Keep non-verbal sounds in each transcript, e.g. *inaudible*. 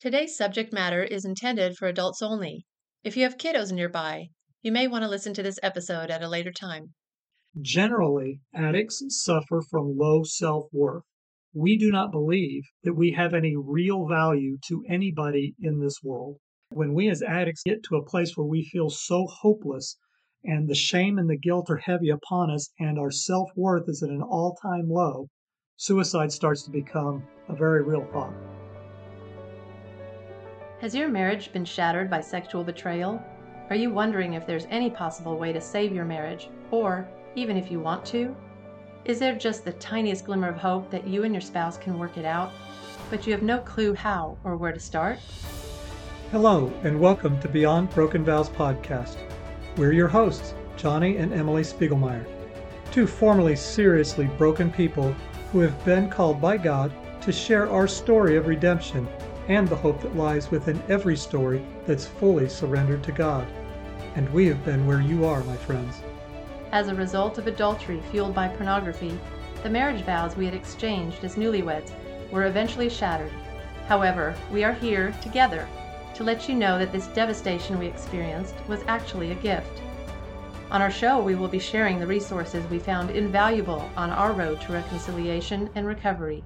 Today's subject matter is intended for adults only. If you have kiddos nearby, you may want to listen to this episode at a later time. Generally, addicts suffer from low self worth. We do not believe that we have any real value to anybody in this world. When we as addicts get to a place where we feel so hopeless and the shame and the guilt are heavy upon us and our self worth is at an all time low, suicide starts to become a very real thought. Has your marriage been shattered by sexual betrayal? Are you wondering if there's any possible way to save your marriage, or even if you want to? Is there just the tiniest glimmer of hope that you and your spouse can work it out, but you have no clue how or where to start? Hello, and welcome to Beyond Broken Vows podcast. We're your hosts, Johnny and Emily Spiegelmeyer, two formerly seriously broken people who have been called by God to share our story of redemption and the hope that lies within every story that's fully surrendered to God. And we have been where you are, my friends. As a result of adultery fueled by pornography, the marriage vows we had exchanged as newlyweds were eventually shattered. However, we are here together to let you know that this devastation we experienced was actually a gift. On our show, we will be sharing the resources we found invaluable on our road to reconciliation and recovery.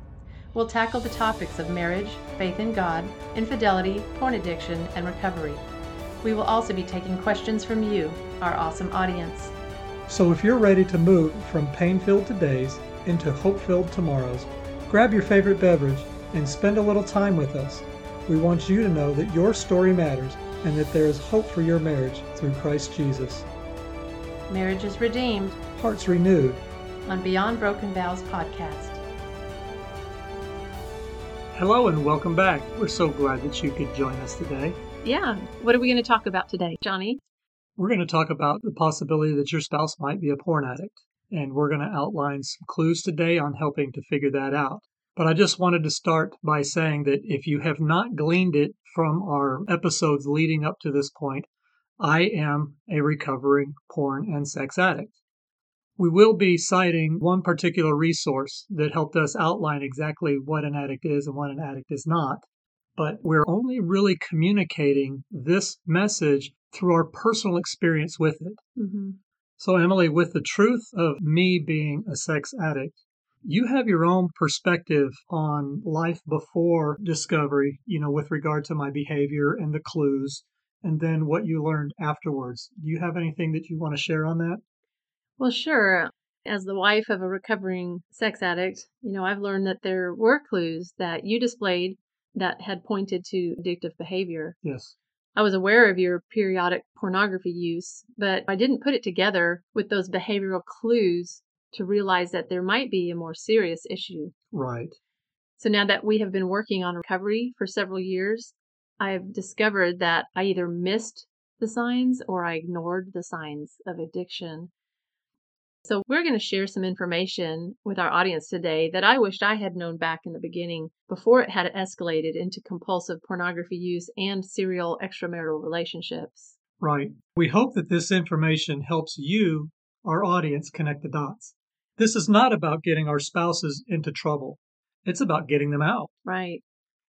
We'll tackle the topics of marriage, faith in God, infidelity, porn addiction, and recovery. We will also be taking questions from you, our awesome audience. So if you're ready to move from pain filled todays into hope filled tomorrows, grab your favorite beverage and spend a little time with us. We want you to know that your story matters and that there is hope for your marriage through Christ Jesus. Marriage is redeemed Hearts renewed. on Beyond Broken Vows podcast. Hello and welcome back. We're so glad that you could join us today. Yeah, what are we going to talk about today, Johnny? We're going to talk about the possibility that your spouse might be a porn addict, and we're going to outline some clues today on helping to figure that out. But I just wanted to start by saying that if you have not gleaned it from our episodes leading up to this point, I am a recovering porn and sex addict. We will be citing one particular resource that helped us outline exactly what an addict is and what an addict is not. But we're only really communicating this message through our personal experience with it. Mm-hmm. So, Emily, with the truth of me being a sex addict, you have your own perspective on life before discovery, you know, with regard to my behavior and the clues, and then what you learned afterwards. Do you have anything that you want to share on that? Well, sure. As the wife of a recovering sex addict, you know, I've learned that there were clues that you displayed that had pointed to addictive behavior. Yes. I was aware of your periodic pornography use, but I didn't put it together with those behavioral clues to realize that there might be a more serious issue. Right. So now that we have been working on recovery for several years, I've discovered that I either missed the signs or I ignored the signs of addiction. So, we're going to share some information with our audience today that I wished I had known back in the beginning before it had escalated into compulsive pornography use and serial extramarital relationships. Right. We hope that this information helps you, our audience, connect the dots. This is not about getting our spouses into trouble, it's about getting them out. Right.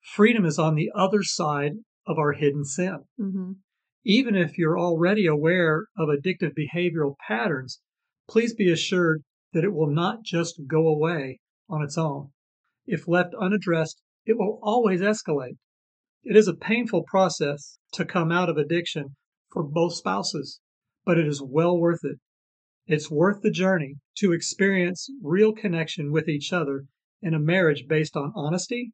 Freedom is on the other side of our hidden sin. Mm-hmm. Even if you're already aware of addictive behavioral patterns, please be assured that it will not just go away on its own. If left unaddressed, it will always escalate. It is a painful process to come out of addiction for both spouses, but it is well worth it. It's worth the journey to experience real connection with each other in a marriage based on honesty,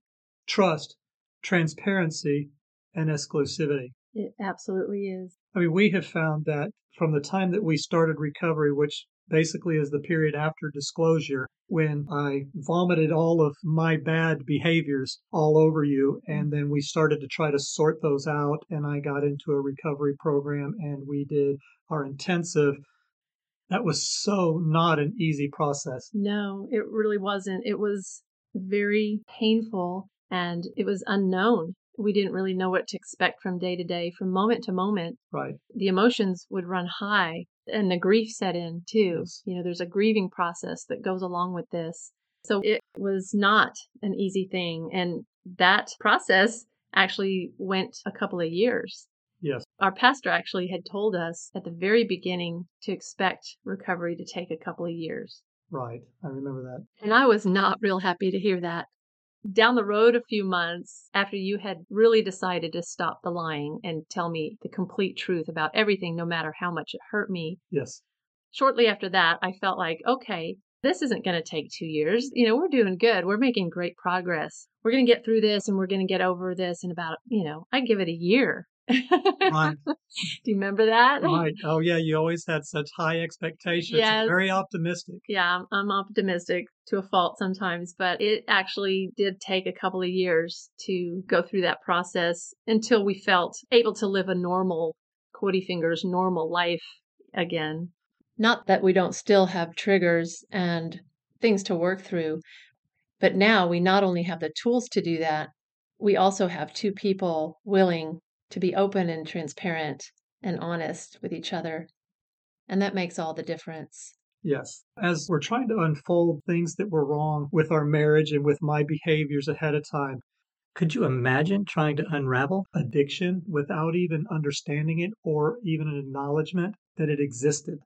trust, transparency, and exclusivity. It absolutely is. I mean, we have found that from the time that we started recovery, which basically is the period after disclosure, when I vomited all of my bad behaviors all over you, and then we started to try to sort those out, and I got into a recovery program and we did our intensive. That was so not an easy process. No, it really wasn't. It was very painful and it was unknown. We didn't really know what to expect from day to day, from moment to moment. Right. The emotions would run high and the grief set in too. Yes. You know, there's a grieving process that goes along with this. So it was not an easy thing. And that process actually went a couple of years. Yes. Our pastor actually had told us at the very beginning to expect recovery to take a couple of years. Right. I remember that. And I was not real happy to hear that. Down the road, a few months after you had really decided to stop the lying and tell me the complete truth about everything, no matter how much it hurt me, Yes. shortly after that, I felt like, okay, this isn't going to take two years. You know, we're doing good. We're making great progress. We're going to get through this and we're going to get over this in about, you know, I give it a year. Right. *laughs* Do you remember that? right. Oh, yeah. You always had such high expectations. Yes. Very optimistic. Yeah, I'm, I'm optimistic to a fault sometimes, but it actually did take a couple of years to go through that process until we felt able to live a normal, Quotey Fingers, normal life again. Not that we don't still have triggers and things to work through, but now we not only have the tools to do that, we also have two people willing to be open and transparent and honest with each other. And that makes all the difference. Yes. As we're trying to unfold things that were wrong with our marriage and with my behaviors ahead of time, could you imagine trying to unravel addiction without even understanding it or even an acknowledgement that it existed?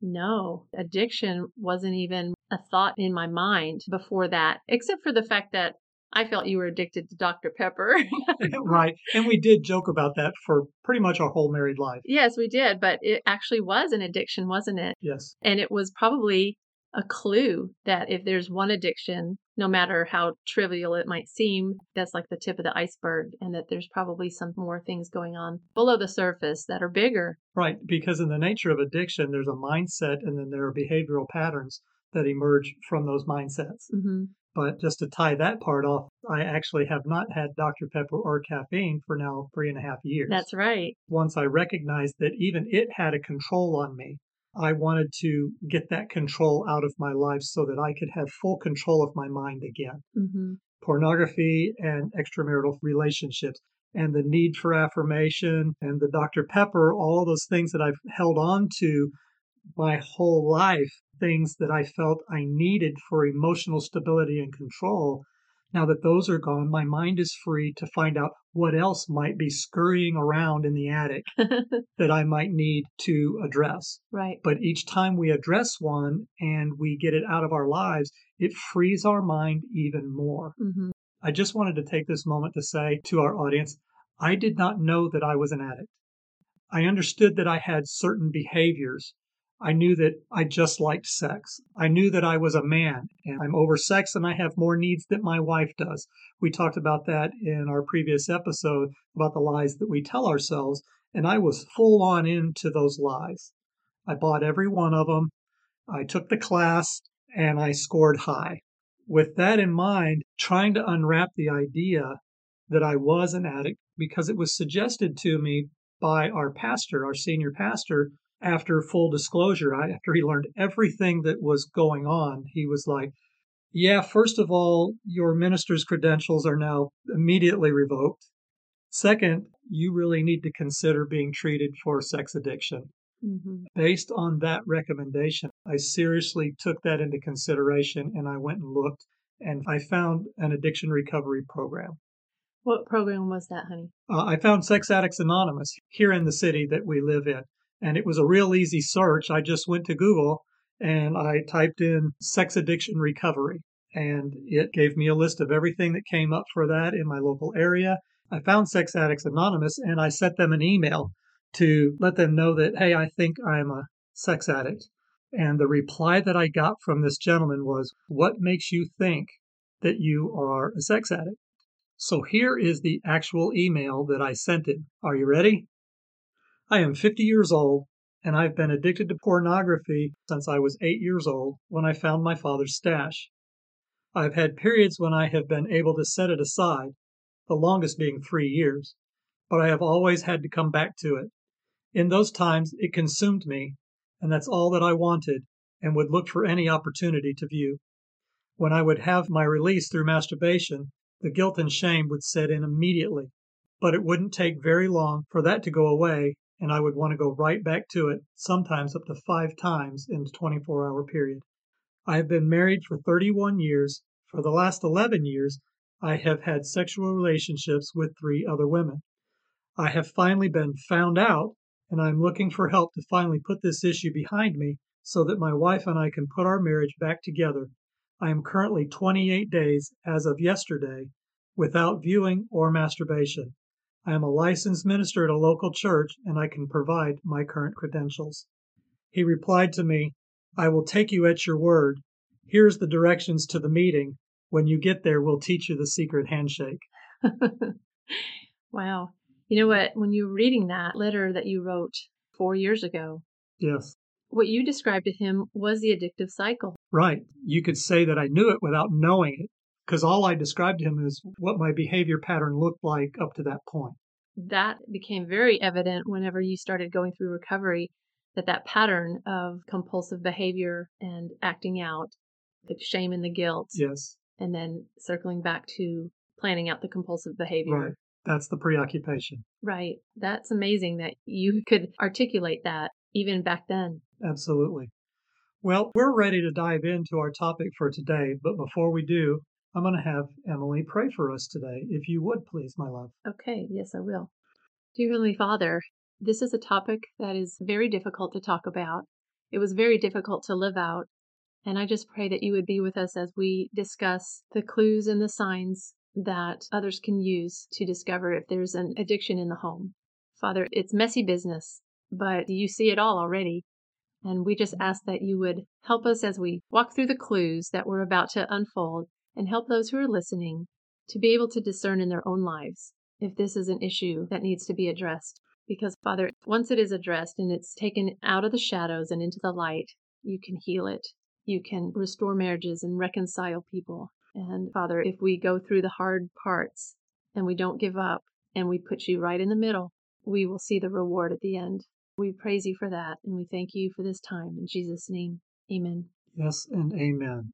No, addiction wasn't even a thought in my mind before that, except for the fact that I felt you were addicted to Dr. Pepper. *laughs* right. And we did joke about that for pretty much our whole married life. yes, we did, but it actually was an addiction, wasn't it? Yes. And it was probably a clue that if there's one addiction, no matter how trivial it might seem, that's like the tip of the iceberg, and that there's probably some more things going on below the surface that are bigger. Right. Because in the nature of addiction, there's a mindset and then there are behavioral patterns that emerge from those mindsets. hmm But just to tie that part off, I actually have not had Dr. Pepper or caffeine for now three and a half years. That's right. Once I recognized that even it had a control on me, I wanted to get that control out of my life so that I could have full control of my mind again. hmm Pornography and extramarital relationships and the need for affirmation and the Dr. Pepper, all those things that I've held on to my whole life, things that I felt I needed for emotional stability and control. Now that those are gone, my mind is free to find out what else might be scurrying around in the attic *laughs* that I might need to address. right. But each time we address one and we get it out of our lives, it frees our mind even more. hmm I just wanted to take this moment to say to our audience I did not know that I was an addict. I understood that I had certain behaviors. I knew that I just liked sex. I knew that I was a man and I'm over sex and I have more needs than my wife does. We talked about that in our previous episode about the lies that we tell ourselves, and I was full on into those lies. I bought every one of them. I took the class and I scored high. With that in mind, trying to unwrap the idea that I was an addict because it was suggested to me by our pastor, our senior pastor, after full disclosure, after he learned everything that was going on, he was like, Yeah, first of all, your minister's credentials are now immediately revoked. Second, you really need to consider being treated for sex addiction. hmm Based on that recommendation, I seriously took that into consideration and I went and looked and I found an addiction recovery program. What program was that, honey? Uh, I found Sex Addicts Anonymous here in the city that we live in. And it was a real easy search. I just went to Google and I typed in sex addiction recovery. And it gave me a list of everything that came up for that in my local area. I found Sex Addicts Anonymous and I sent them an email to let them know that, hey, I think I'm a sex addict. And the reply that I got from this gentleman was, What makes you think that you are a sex addict? So here is the actual email that I sent him. Are you ready? I am 50 years old and I've been addicted to pornography since I was 8 years old when I found my father's stash. I've had periods when I have been able to set it aside, the longest being 3 years, but I have always had to come back to it. In those times, it consumed me, and that's all that I wanted and would look for any opportunity to view. When I would have my release through masturbation, the guilt and shame would set in immediately, but it wouldn't take very long for that to go away, and I would want to go right back to it, sometimes up to five times in a 24 hour period. I have been married for 31 years. For the last 11 years, I have had sexual relationships with three other women. I have finally been found out, and I am looking for help to finally put this issue behind me so that my wife and I can put our marriage back together. I am currently 28 days, as of yesterday, without viewing or masturbation. I am a licensed minister at a local church and I can provide my current credentials. He replied to me, I will take you at your word. Here's the directions to the meeting. When you get there, we'll teach you the secret handshake. *laughs* wow. You know what? When you were reading that letter that you wrote four years ago, Yes, what you described to him was the addictive cycle. right. You could say that I knew it without knowing it because all I described to him is what my behavior pattern looked like up to that point. That became very evident whenever you started going through recovery that that pattern of compulsive behavior and acting out, the shame and the guilt, Yes, and then circling back to planning out the compulsive behavior. right. That's the preoccupation. Right. That's amazing that you *laughs* could articulate that even back then. Absolutely. Well, we're ready to dive into our topic for today, but before we do, I'm going to have Emily pray for us today, if you would please, my love. Okay, yes, I will. Dear Heavenly Father, this is a topic that is very difficult to talk about. It was very difficult to live out. And I just pray that you would be with us as we discuss the clues and the signs that others can use to discover if there's an addiction in the home. Father, it's messy business, but you see it all already. And we just ask that you would help us as we walk through the clues that we're about to unfold and help those who are listening to be able to discern in their own lives if this is an issue that needs to be addressed. Because, Father, once it is addressed and it's taken out of the shadows and into the light, you can heal it. You can restore marriages and reconcile people. And, Father, if we go through the hard parts and we don't give up and we put you right in the middle, we will see the reward at the end. We praise you for that and we thank you for this time. In Jesus' name, amen. Yes and amen.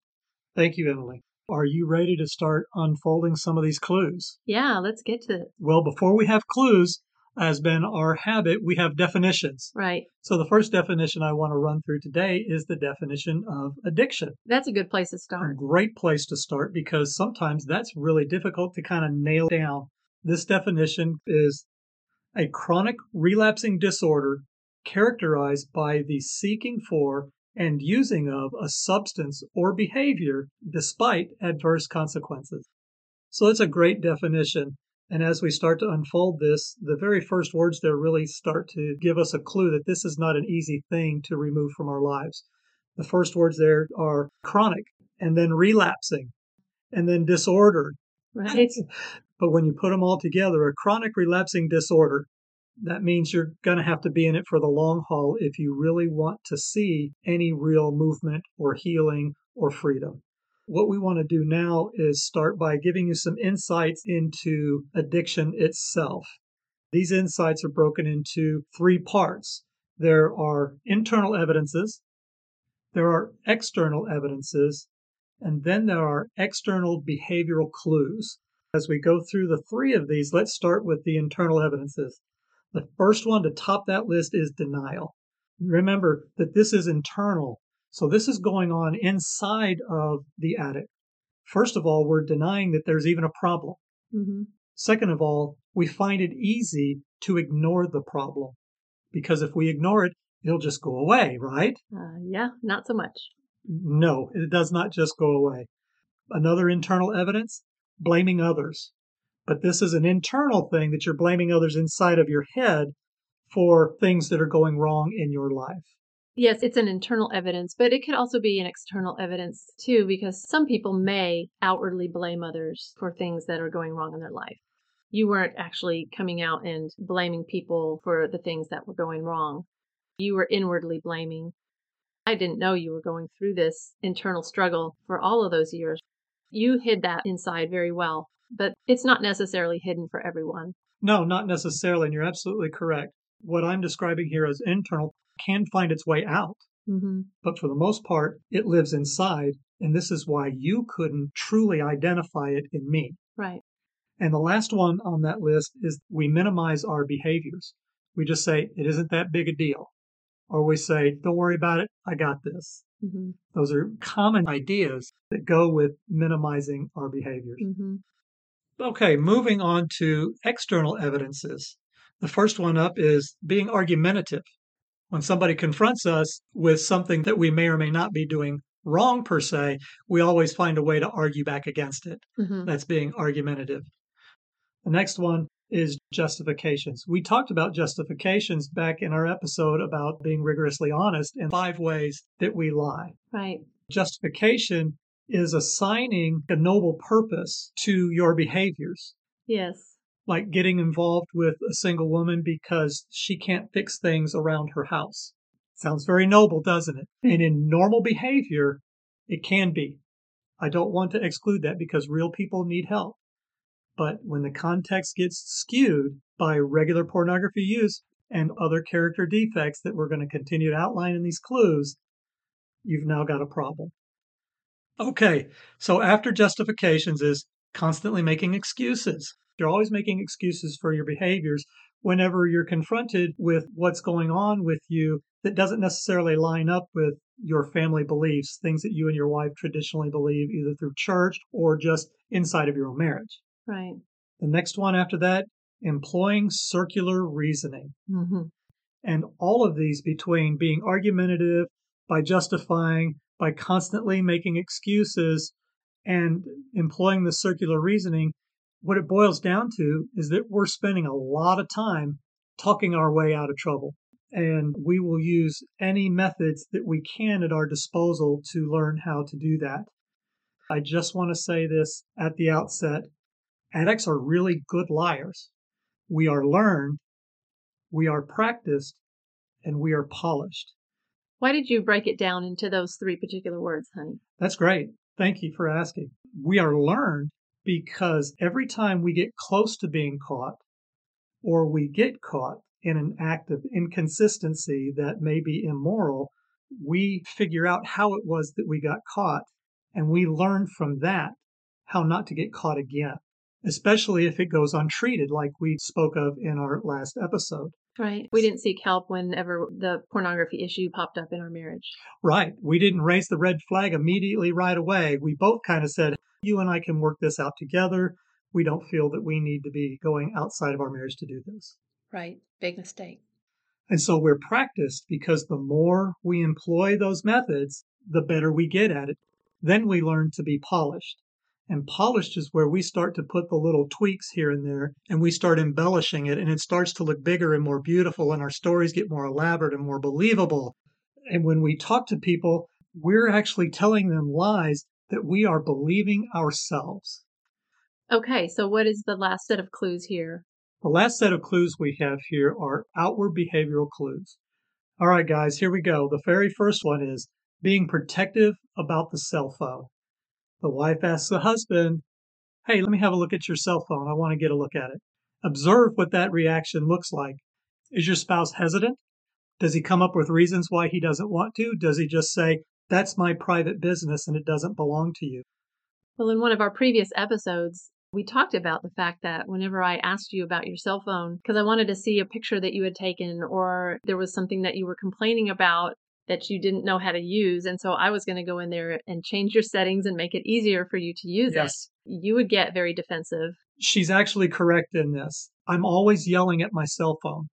Thank you, Emily. Are you ready to start unfolding some of these clues? Yeah, let's get to it. Well, before we have clues, as been our habit, we have definitions. Right. So, the first definition I want to run through today is the definition of addiction. That's a good place to start. A great place to start because sometimes that's really difficult to kind of nail down. This definition is a chronic relapsing disorder characterized by the seeking for and using of a substance or behavior despite adverse consequences. So that's a great definition. And as we start to unfold this, the very first words there really start to give us a clue that this is not an easy thing to remove from our lives. The first words there are chronic, and then relapsing, and then disordered. Right. *laughs* But when you put them all together, a chronic relapsing disorder, that means you're going to have to be in it for the long haul if you really want to see any real movement or healing or freedom. What we want to do now is start by giving you some insights into addiction itself. These insights are broken into three parts there are internal evidences, there are external evidences, and then there are external behavioral clues. As we go through the three of these, let's start with the internal evidences. The first one to top that list is denial. Remember that this is internal, so this is going on inside of the addict. First of all, we're denying that there's even a problem. hmm Second of all, we find it easy to ignore the problem because if we ignore it, it'll just go away, right? Uh, yeah, not so much. No, it does not just go away. Another internal evidence blaming others. But this is an internal thing that you're blaming others inside of your head for things that are going wrong in your life. Yes, it's an internal evidence, but it could also be an external evidence too, because some people may outwardly blame others for things that are going wrong in their life. You weren't actually coming out and blaming people for the things that were going wrong. You were inwardly blaming. I didn't know you were going through this internal struggle for all of those years. You hid that inside very well, but it's not necessarily hidden for everyone. No, not necessarily, and you're absolutely correct. What I'm describing here as internal can find its way out, hmm but for the most part, it lives inside, and this is why you couldn't truly identify it in me. Right. And the last one on that list is we minimize our behaviors. We just say, it isn't that big a deal. Or we say, don't worry about it, I got this. hmm Those are common ideas that go with minimizing our behaviors. hmm Okay, moving on to external evidences. The first one up is being argumentative. When somebody confronts us with something that we may or may not be doing wrong per se, we always find a way to argue back against it. Mhm. That's being argumentative. The next one is justifications. We talked about justifications back in our episode about being rigorously honest and five ways that we lie. Right. Justification is assigning a noble purpose to your behaviors, Yes. like getting involved with a single woman because she can't fix things around her house. Sounds very noble, doesn't it? Hmm. And in normal behavior, it can be. I don't want to exclude that because real people need help. But when the context gets skewed by regular pornography use and other character defects that we're going to continue to outline in these clues, you've now got a problem. Okay, so after justifications is constantly making excuses. You're always making excuses for your behaviors whenever you're confronted with what's going on with you that doesn't necessarily line up with your family beliefs, things that you and your wife traditionally believe, either through church or just inside of your own marriage. Right. The next one after that, employing circular reasoning. hmm And all of these between being argumentative, by justifying, by constantly making excuses, and employing the circular reasoning, what it boils down to is that we're spending a lot of time talking our way out of trouble. And we will use any methods that we can at our disposal to learn how to do that. I just want to say this at the outset addicts are really good liars. We are learned, we are practiced, and we are polished. Why did you break it down into those three particular words, honey? That's great. Thank you for asking. We are learned because every time we get close to being caught or we get caught in an act of inconsistency that may be immoral, we figure out how it was that we got caught and we learn from that how not to get caught again, especially if it goes untreated, like we spoke of in our last episode. Right. We didn't seek help whenever the pornography issue popped up in our marriage. Right. We didn't raise the red flag immediately right away. We both kind of said, you and I can work this out together. We don't feel that we need to be going outside of our marriage to do this. Right. Big mistake. And so we're practiced because the more we employ those methods, the better we get at it. Then we learn to be polished. And polished is where we start to put the little tweaks here and there and we start embellishing it and it starts to look bigger and more beautiful and our stories get more elaborate and more believable. And when we talk to people, we're actually telling them lies that we are believing ourselves. Okay, so what is the last set of clues here? The last set of clues we have here are outward behavioral clues. All right, guys, here we go. The very first one is being protective about the cell phone. The wife asks the husband, Hey, let me have a look at your cell phone. I want to get a look at it. Observe what that reaction looks like. Is your spouse hesitant? Does he come up with reasons why he doesn't want to? Does he just say, That's my private business and it doesn't belong to you? Well, in one of our previous episodes, we talked about the fact that whenever I asked you about your cell phone, because I wanted to see a picture that you had taken, or there was something that you were complaining about that you didn't know how to use. And so I was going to go in there and change your settings and make it easier for you to use Yes. it. You would get very defensive. She's actually correct in this. I'm always yelling at my cell phone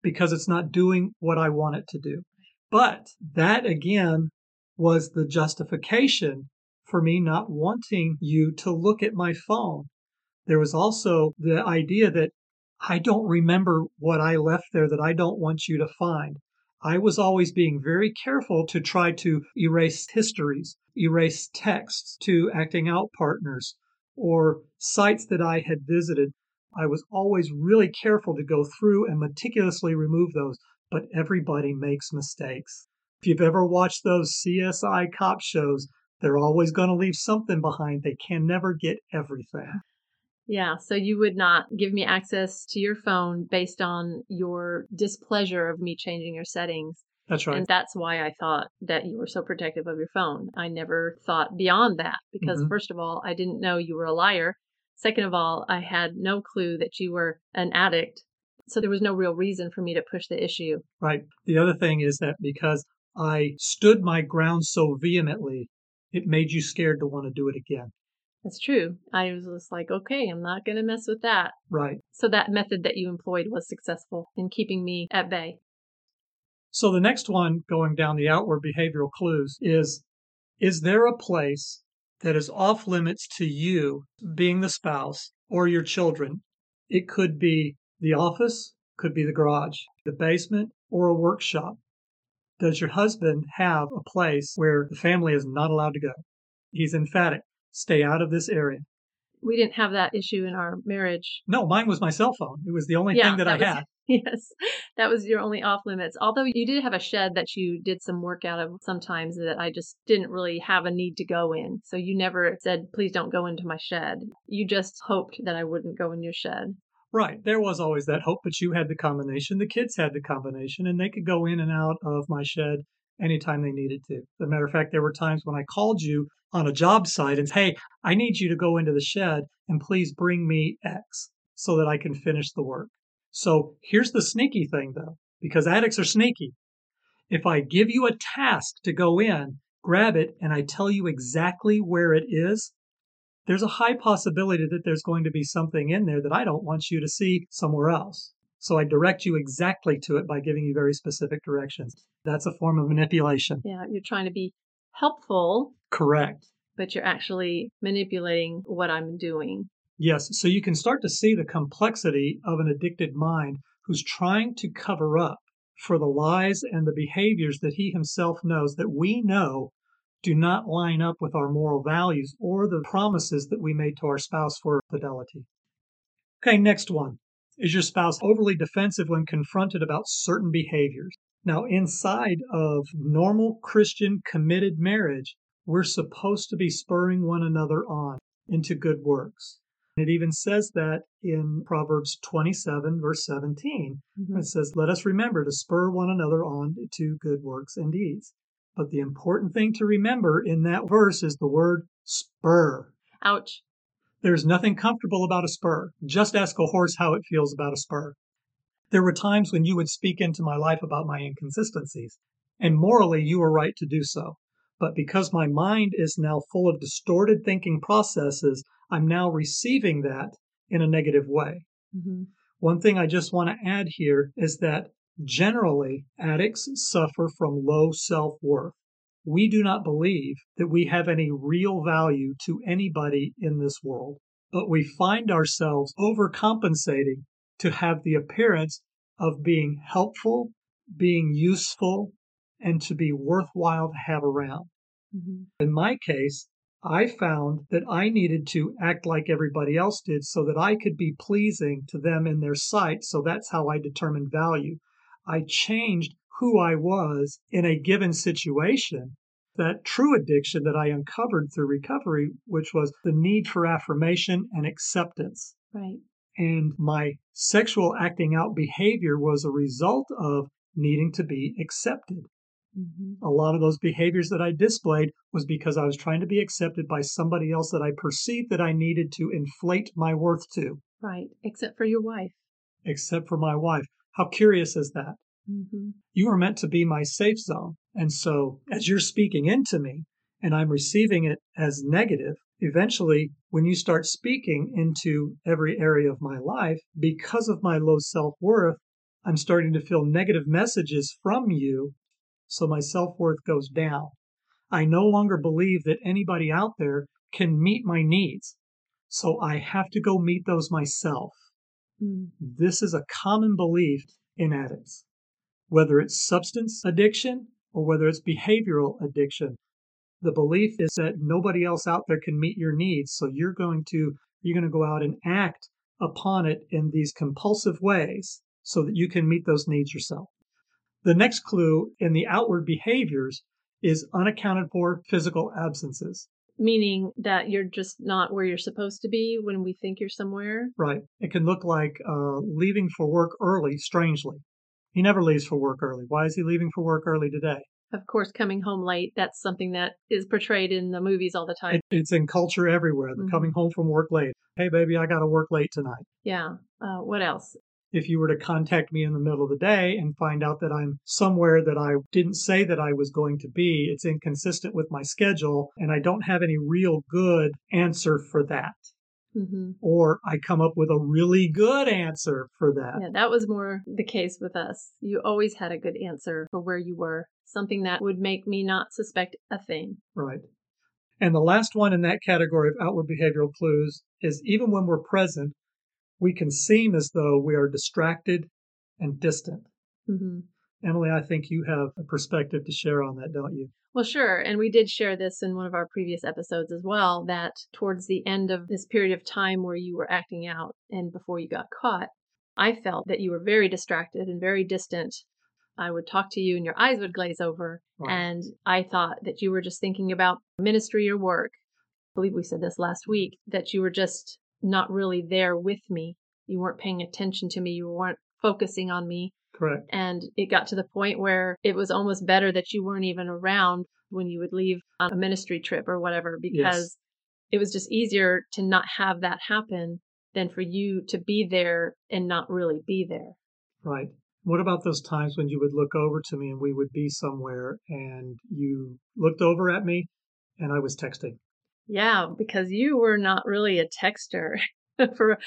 because it's not doing what I want it to do. But that again was the justification for me not wanting you to look at my phone. There was also the idea that I don't remember what I left there that I don't want you to find. I was always being very careful to try to erase histories, erase texts to acting out partners, or sites that I had visited. I was always really careful to go through and meticulously remove those, but everybody makes mistakes. If you've ever watched those CSI cop shows, they're always going to leave something behind. They can never get everything. Yeah, so you would not give me access to your phone based on your displeasure of me changing your settings. That's right. And that's why I thought that you were so protective of your phone. I never thought beyond that because, Mhm. first of all, I didn't know you were a liar. Second of all, I had no clue that you were an addict. So there was no real reason for me to push the issue. Right. The other thing is that because I stood my ground so vehemently, it made you scared to want to do it again. That's true. I was just like, okay, I'm not going to mess with that. Right. So that method that you employed was successful in keeping me at bay. So the next one, going down the outward behavioral clues, is Is there a place that is off limits to you, being the spouse, or your children? It could be the office, could be the garage, the basement, or a workshop. Does your husband have a place where the family is not allowed to go? He's emphatic. Stay out of this area. We didn't have that issue in our marriage. No, mine was my cell phone. It was the only Yeah, thing that, I was- had. *laughs* Yes, that was your only off limits. Although you did have a shed that you did some work out of sometimes that I just didn't really have a need to go in. So you never said, please don't go into my shed. You just hoped that I wouldn't go in your shed. Right. There was always that hope, but you had the combination. The kids had the combination, and they could go in and out of my shed anytime they needed to. As a matter of fact, there were times when I called you on a job site and say, hey, I need you to go into the shed and please bring me X so that I can finish the work. So here's the sneaky thing though, because addicts are sneaky. If I give you a task to go in, grab it, and I tell you exactly where it is, there's a high possibility that there's going to be something in there that I don't want you to see somewhere else. So I direct you exactly to it by giving you very specific directions. That's a form of manipulation. Yeah, you're trying to be helpful, Correct. but you're actually manipulating what I'm doing. Yes. So you can start to see the complexity of an addicted mind who's trying to cover up for the lies and the behaviors that he himself knows that we know do not line up with our moral values or the promises that we made to our spouse for fidelity. Okay, next one. Is your spouse overly defensive when confronted about certain behaviors? Now, inside of normal Christian committed marriage, we're supposed to be spurring one another on into good works. It even says that in Proverbs 27, verse 17. Mhm. It says, Let us remember to spur one another on to good works and deeds. But the important thing to remember in that verse is the word spur. Ouch. There's nothing comfortable about a spur. Just ask a horse how it feels about a spur. There were times when you would speak into my life about my inconsistencies, and morally you were right to do so. But because my mind is now full of distorted thinking processes, I'm now receiving that in a negative way. hmm One thing I just want to add here is that generally addicts suffer from low self worth. We do not believe that we have any real value to anybody in this world, but we find ourselves overcompensating to have the appearance of being helpful, being useful, and to be worthwhile to have around. hmm In my case, I found that I needed to act like everybody else did so that I could be pleasing to them in their sight. So that's how I determined value. I changed who I was in a given situation. That true addiction that I uncovered through recovery, which was the need for affirmation and acceptance. Right. And my sexual acting out behavior was a result of needing to be accepted hmm a lot of those behaviors that I displayed was because I was trying to be accepted by somebody else that I perceived that I needed to inflate my worth to, Right. Except for your wife. except for my wife. How curious is that? hmm You are meant to be my safe zone. And so, as you're speaking into me and I'm receiving it as negative, eventually, when you start speaking into every area of my life, because of my low self worth, I'm starting to feel negative messages from you. So my self worth goes down. I no longer believe that anybody out there can meet my needs. So I have to go meet those myself. mm This is a common belief in addicts, whether it's substance addiction or whether it's behavioral addiction. The belief is that nobody else out there can meet your needs, so you're going to you're going to go out and act upon it in these compulsive ways so that you can meet those needs yourself. The next clue in the outward behaviors is unaccounted for physical absences. Meaning that you're just not where you're supposed to be when we think you're somewhere. Right. It can look like uh, leaving for work early, strangely. He never leaves for work early. Why is he leaving for work early today? Of course, coming home late, that's something that is portrayed in the movies all the time. It, it's in culture everywhere. They're Mhm. coming home from work late. Hey, baby, I got to work late tonight. yeah. Uh, what else? if you were to contact me in the middle of the day and find out that I'm somewhere that I didn't say that I was going to be, it's inconsistent with my schedule, and I don't have any real good answer for that. hmm Or I come up with a really good answer for that. Yeah, that was more the case with us. You always had a good answer for where you were, something that would make me not suspect a thing. Right. And the last one in that category of outward behavioral clues is even when we're present, we can seem as though we are distracted and distant. hmm Emily, I think you have a perspective to share on that, don't you? Well, sure. And we did share this in one of our previous episodes as well that towards the end of this period of time where you were acting out and before you got caught, I felt that you were very distracted and very distant. I would talk to you and your eyes would glaze over. Right. And I thought that you were just thinking about ministry or work. I believe we said this last week that you were just not really there with me. You weren't paying attention to me. You weren't focusing on me. Correct. And it got to the point where it was almost better that you weren't even around when you would leave on a ministry trip or whatever, because it was just easier to not have that happen than for you to be there and not really be there. Right. What about those times when you would look over to me and we would be somewhere and you looked over at me and I was texting? Yeah, because you were not really a texter *laughs* for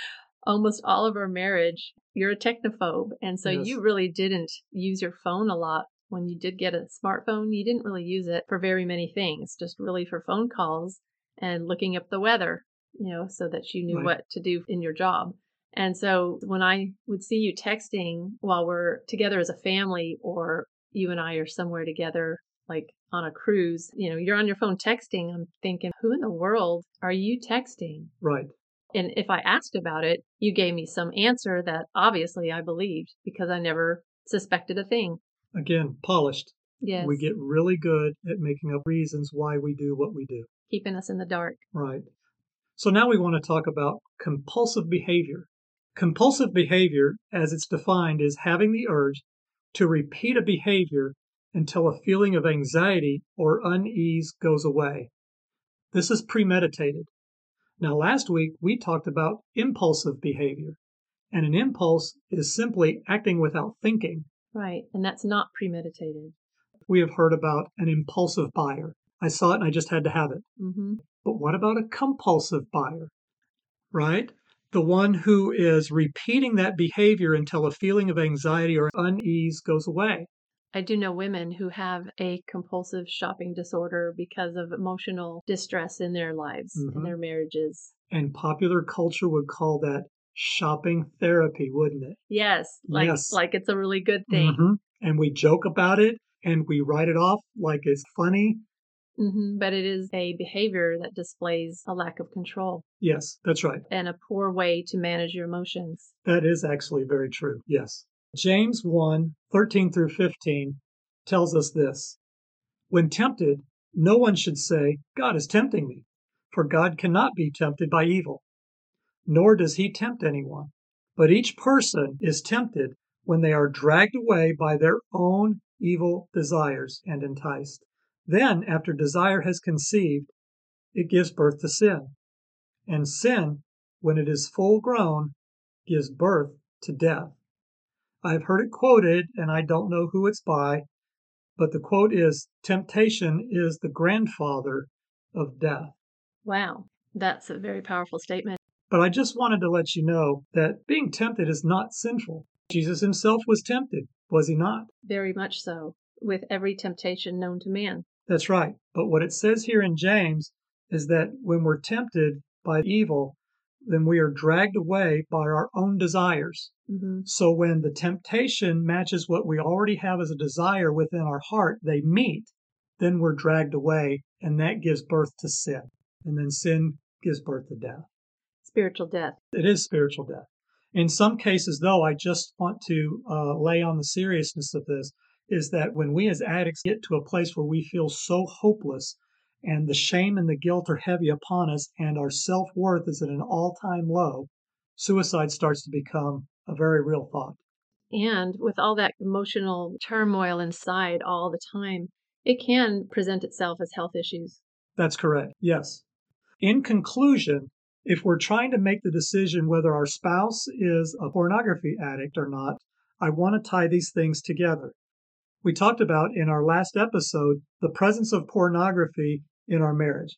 almost all of our marriage. You're a technophobe. And so Yes. you really didn't use your phone a lot. When you did get a smartphone, you didn't really use it for very many things, just really for phone calls and looking up the weather, you know, so that you knew Right. what to do in your job. And so when I would see you texting while we're together as a family, or you and I are somewhere together, like on a cruise, you know, you're on your phone texting, I'm thinking, who in the world are you texting? Right. And if I asked about it, you gave me some answer that obviously I believed because I never suspected a thing. Again, polished. Yes. We get really good at making up reasons why we do what we do. keeping us in the dark. Right. So now we want to talk about compulsive behavior. Compulsive behavior, as it's defined, is having the urge to repeat a behavior until a feeling of anxiety or unease goes away. This is premeditated. Now, last week we talked about impulsive behavior, and an impulse is simply acting without thinking. Right. And that's not premeditated. We have heard about an impulsive buyer. I saw it and I just had to have it. hmm But what about a compulsive buyer? Right? The one who is repeating that behavior until a feeling of anxiety or unease goes away. I do know women who have a compulsive shopping disorder because of emotional distress in their lives, in Mhm. their marriages. And popular culture would call that shopping therapy, wouldn't it? Yes. Like, Yes. like it's a really good thing. Mhm. And we joke about it and we write it off like it's funny. Hmm But it is a behavior that displays a lack of control Yes, that's right. and a poor way to manage your emotions. That is actually very true. Yes. James 1 13 through 15 tells us this When tempted, no one should say, God is tempting me, for God cannot be tempted by evil, nor does he tempt anyone. But each person is tempted when they are dragged away by their own evil desires and enticed. Then, after desire has conceived, it gives birth to sin. And sin, when it is full grown, gives birth to death. I've heard it quoted, and I don't know who it's by, but the quote is Temptation is the grandfather of death. Wow. That's a very powerful statement. But I just wanted to let you know that being tempted is not sinful. Jesus himself was tempted, was he not? Very much so, with every temptation known to man. That's right. But what it says here in James is that when we're tempted by evil, then we are dragged away by our own desires. hmm So when the temptation matches what we already have as a desire within our heart, they meet, then we're dragged away, and that gives birth to sin. And then sin gives birth to death. Spiritual death. It is spiritual death. In some cases, though, I just want to uh, lay on the seriousness of this is that when we as addicts get to a place where we feel so hopeless and the shame and the guilt are heavy upon us and our self worth is at an all time low, suicide starts to become a very real thought. And with all that emotional turmoil inside all the time, it can present itself as health issues. That's correct. Yes. In conclusion, If we're trying to make the decision whether our spouse is a pornography addict or not, I want to tie these things together. We talked about in our last episode the presence of pornography in our marriage,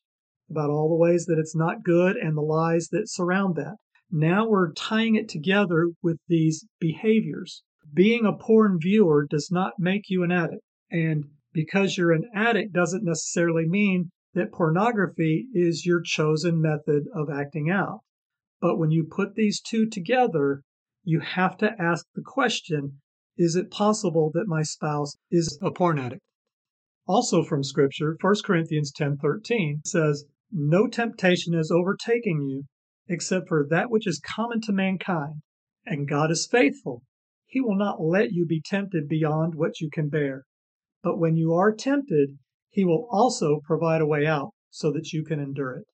about all the ways that it's not good and the lies that surround that. Now we're tying it together with these behaviors. Being a porn viewer does not make you an addict. And because you're an addict doesn't necessarily mean that pornography is your chosen method of acting out. But when you put these two together, you have to ask the question is it possible that my spouse is a porn addict? Also from scripture, 1 Corinthians 10:13 says, "No temptation has overtaken you except for that which is common to mankind, and God is faithful. He will not let you be tempted beyond what you can bear. But when you are tempted, he will also provide a way out so that you can endure it.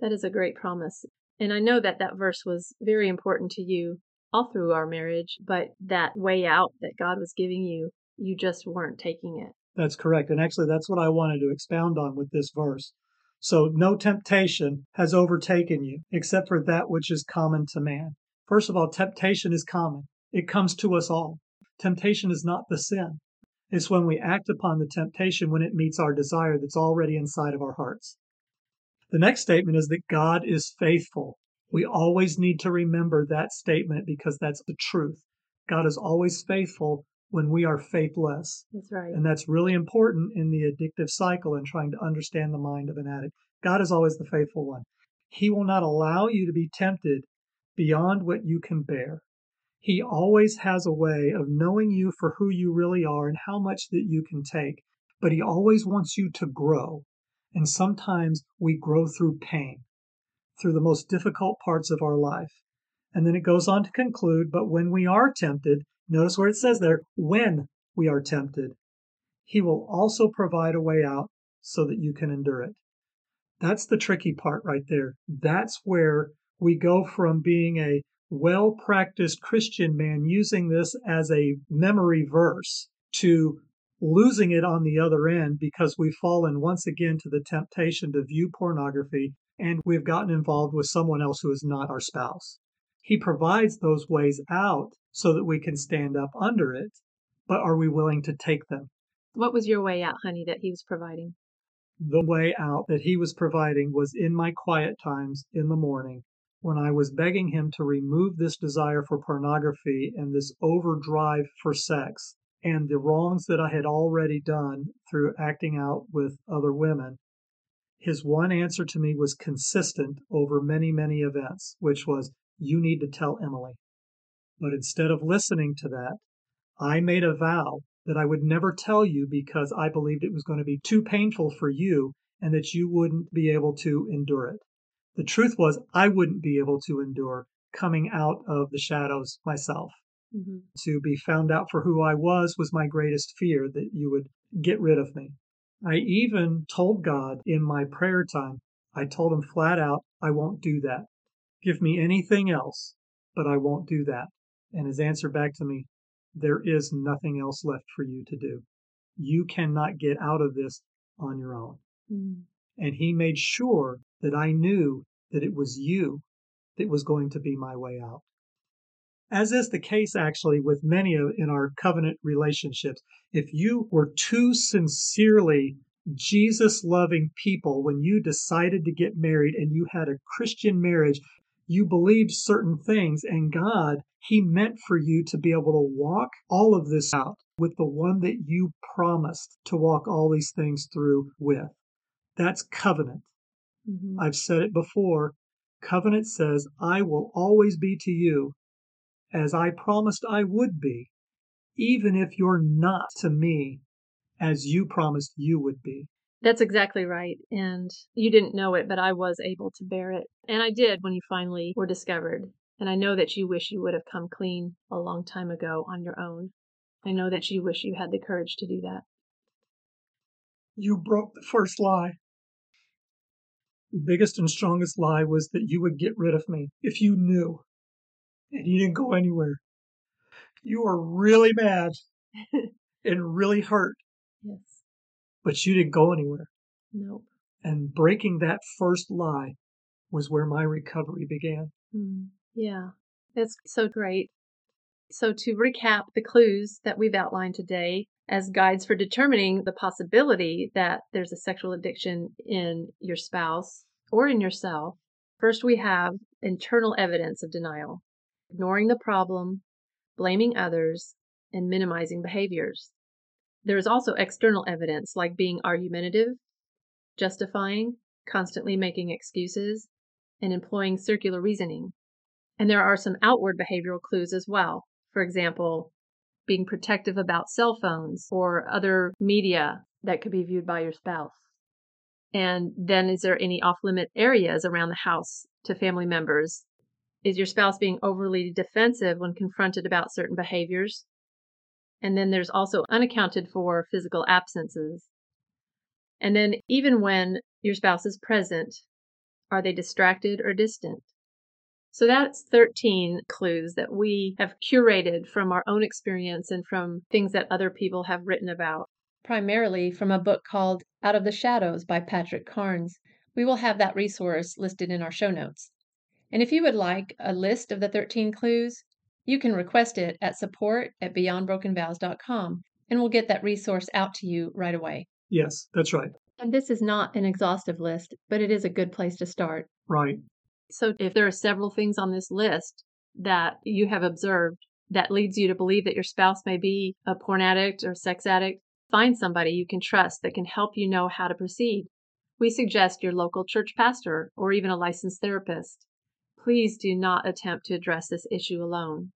That is a great promise. And I know that that verse was very important to you all through our marriage, but that way out that God was giving you, you just weren't taking it. That's correct. And actually, that's what I wanted to expound on with this verse. So, no temptation has overtaken you except for that which is common to man. First of all, temptation is common, it comes to us all. Temptation is not the sin. It's when we act upon the temptation when it meets our desire that's already inside of our hearts. The next statement is that God is faithful. We always need to remember that statement because that's the truth. God is always faithful when we are faithless. That's right. And that's really important in the addictive cycle and trying to understand the mind of an addict. God is always the faithful one. He will not allow you to be tempted beyond what you can bear. He always has a way of knowing you for who you really are and how much that you can take, but he always wants you to grow. And sometimes we grow through pain, through the most difficult parts of our life. And then it goes on to conclude, but when we are tempted, notice where it says there, when we are tempted, he will also provide a way out so that you can endure it. That's the tricky part right there. That's where we go from being a well practiced Christian man using this as a memory verse to losing it on the other end because we've fallen once again to the temptation to view pornography and we've gotten involved with someone else who is not our spouse. He provides those ways out so that we can stand up under it, but are we willing to take them? What was your way out, honey, that he was providing? The way out that he was providing was in my quiet times in the morning when I was begging him to remove this desire for pornography and this overdrive for sex and the wrongs that I had already done through acting out with other women, his one answer to me was consistent over many, many events, which was, You need to tell Emily. But instead of listening to that, I made a vow that I would never tell you because I believed it was going to be too painful for you and that you wouldn't be able to endure it. The truth was, I wouldn't be able to endure coming out of the shadows myself. Mm-hmm. To be found out for who I was was my greatest fear that you would get rid of me. I even told God in my prayer time, I told him flat out, I won't do that. Give me anything else, but I won't do that. And his answer back to me, there is nothing else left for you to do. You cannot get out of this on your own. Mm. And he made sure that I knew that it was you that was going to be my way out. As is the case actually with many of in our covenant relationships, if you were two sincerely Jesus loving people when you decided to get married and you had a Christian marriage, you believed certain things, and God, He meant for you to be able to walk all of this out with the one that you promised to walk all these things through with. That's covenant. Mm-hmm. I've said it before. Covenant says, I will always be to you as I promised I would be, even if you're not to me as you promised you would be. That's exactly right. And you didn't know it, but I was able to bear it. And I did when you finally were discovered. And I know that you wish you would have come clean a long time ago on your own. I know that you wish you had the courage to do that. You broke the first lie The biggest and strongest lie was that you would get rid of me if you knew and you didn't go anywhere. You were really mad *laughs* and really hurt. Yes. But you didn't go anywhere. Nope. And breaking that first lie was where my recovery began. Mm, yeah, that's so great. So, to recap the clues that we've outlined today as guides for determining the possibility that there's a sexual addiction in your spouse or in yourself, first we have internal evidence of denial, ignoring the problem, blaming others, and minimizing behaviors. There is also external evidence like being argumentative, justifying, constantly making excuses, and employing circular reasoning. And there are some outward behavioral clues as well. For example, being protective about cell phones or other media that could be viewed by your spouse. And then, is there any off limit areas around the house to family members? Is your spouse being overly defensive when confronted about certain behaviors? And then there's also unaccounted for physical absences. And then, even when your spouse is present, are they distracted or distant? So that's 13 clues that we have curated from our own experience and from things that other people have written about. Primarily from a book called Out of the Shadows by Patrick Carnes. We will have that resource listed in our show notes. And if you would like a list of the 13 clues, you can request it at support at beyondbrokenvows.com and we'll get that resource out to you right away. Yes, that's right. And this is not an exhaustive list, but it is a good place to start. Right. So if there are several things on this list that you have observed that leads you to believe that your spouse may be a porn addict or sex addict, find somebody you can trust that can help you know how to proceed. We suggest your local church pastor or even a licensed therapist. Please do not attempt to address this issue alone.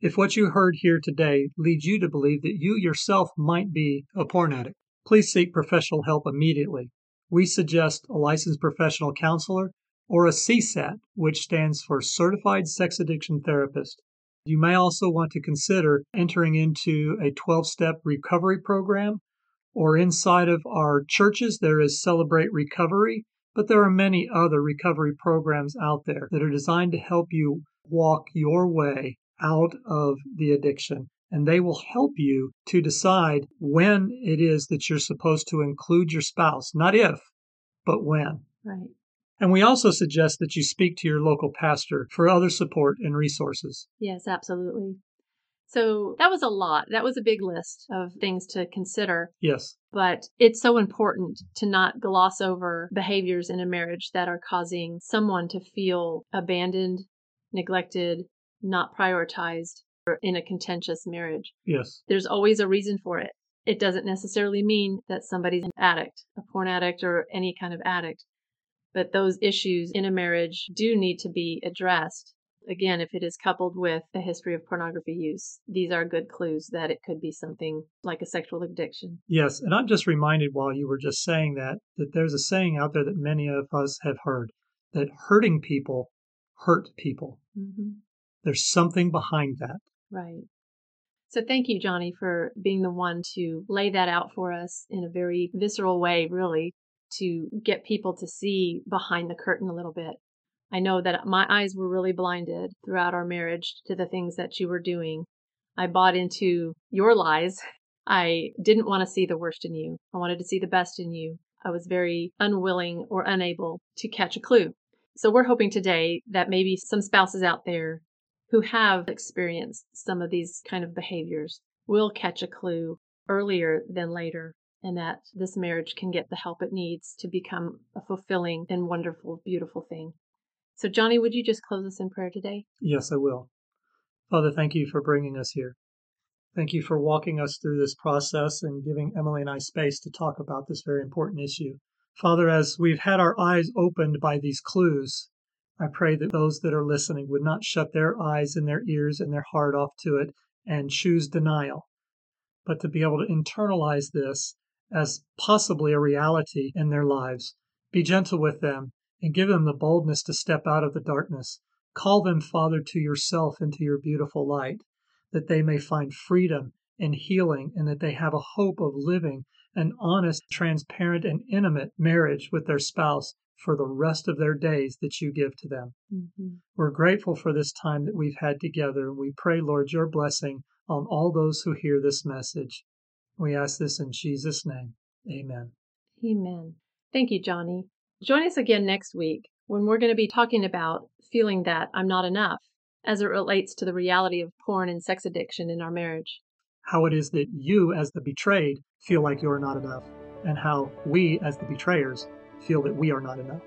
If what you heard here today leads you to believe that you yourself might be a porn addict, please seek professional help immediately. We suggest a licensed professional counselor or a CSAT, which stands for Certified Sex Addiction Therapist. You may also want to consider entering into a 12 step recovery program, or inside of our churches, there is Celebrate Recovery, but there are many other recovery programs out there that are designed to help you walk your way out of the addiction. And they will help you to decide when it is that you're supposed to include your spouse, not if, but when. Right. And we also suggest that you speak to your local pastor for other support and resources. Yes, absolutely. So that was a lot. That was a big list of things to consider. Yes. But it's so important to not gloss over behaviors in a marriage that are causing someone to feel abandoned, neglected, not prioritized in a contentious marriage. Yes. There's always a reason for it. It doesn't necessarily mean that somebody's an addict, a porn addict, or any kind of addict. But those issues in a marriage do need to be addressed. Again, if it is coupled with a history of pornography use, these are good clues that it could be something like a sexual addiction. Yes. And I'm just reminded while you were just saying that, that there's a saying out there that many of us have heard that hurting people hurt people. Mm-hmm. There's something behind that. Right. So thank you, Johnny, for being the one to lay that out for us in a very visceral way, really, to get people to see behind the curtain a little bit. I know that my eyes were really blinded throughout our marriage to the things that you were doing. I bought into your lies. I didn't want to see the worst in you. I wanted to see the best in you. I was very unwilling or unable to catch a clue. So we're hoping today that maybe some spouses out there who have experienced some of these kind of behaviors will catch a clue earlier than later and that this marriage can get the help it needs to become a fulfilling and wonderful, beautiful thing. So, Johnny, would you just close us in prayer today? Yes, I will. Father, thank you for bringing us here. Thank you for walking us through this process and giving Emily and I space to talk about this very important issue. Father, as we've had our eyes opened by these clues, I pray that those that are listening would not shut their eyes and their ears and their heart off to it and choose denial, but to be able to internalize this as possibly a reality in their lives. Be gentle with them and give them the boldness to step out of the darkness. Call them, Father, to yourself into your beautiful light, that they may find freedom and healing, and that they have a hope of living an honest, transparent, and intimate marriage with their spouse for the rest of their days that you give to them. Mm-hmm. We're grateful for this time that we've had together, and we pray, Lord, your blessing on all those who hear this message. We ask this in Jesus' name. Amen. Amen. Thank you, Johnny. Join us again next week when we're going to be talking about feeling that I'm not enough as it relates to the reality of porn and sex addiction in our marriage. How it is that you, as the betrayed, feel like you're not enough, and how we, as the betrayers, feel that we are not enough.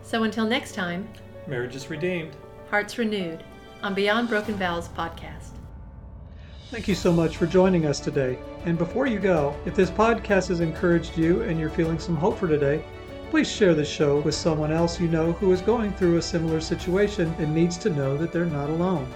So until next time, marriage is redeemed, hearts renewed on Beyond Broken Vows podcast. Thank you so much for joining us today. And before you go, if this podcast has encouraged you and you're feeling some hope for today, please share the show with someone else you know who is going through a similar situation and needs to know that they're not alone.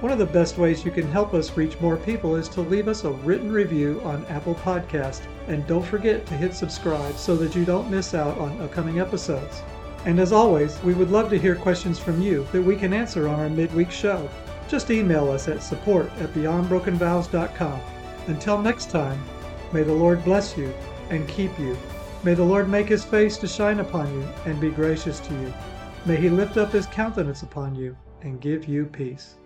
One of the best ways you can help us reach more people is to leave us a written review on Apple Podcast. And don't forget to hit subscribe so that you don't miss out on upcoming episodes. And as always, we would love to hear questions from you that we can answer on our midweek show. Just email us at support at beyondbrokenvows.com. Until next time, may the Lord bless you and keep you. May the Lord make his face to shine upon you and be gracious to you. May he lift up his countenance upon you and give you peace.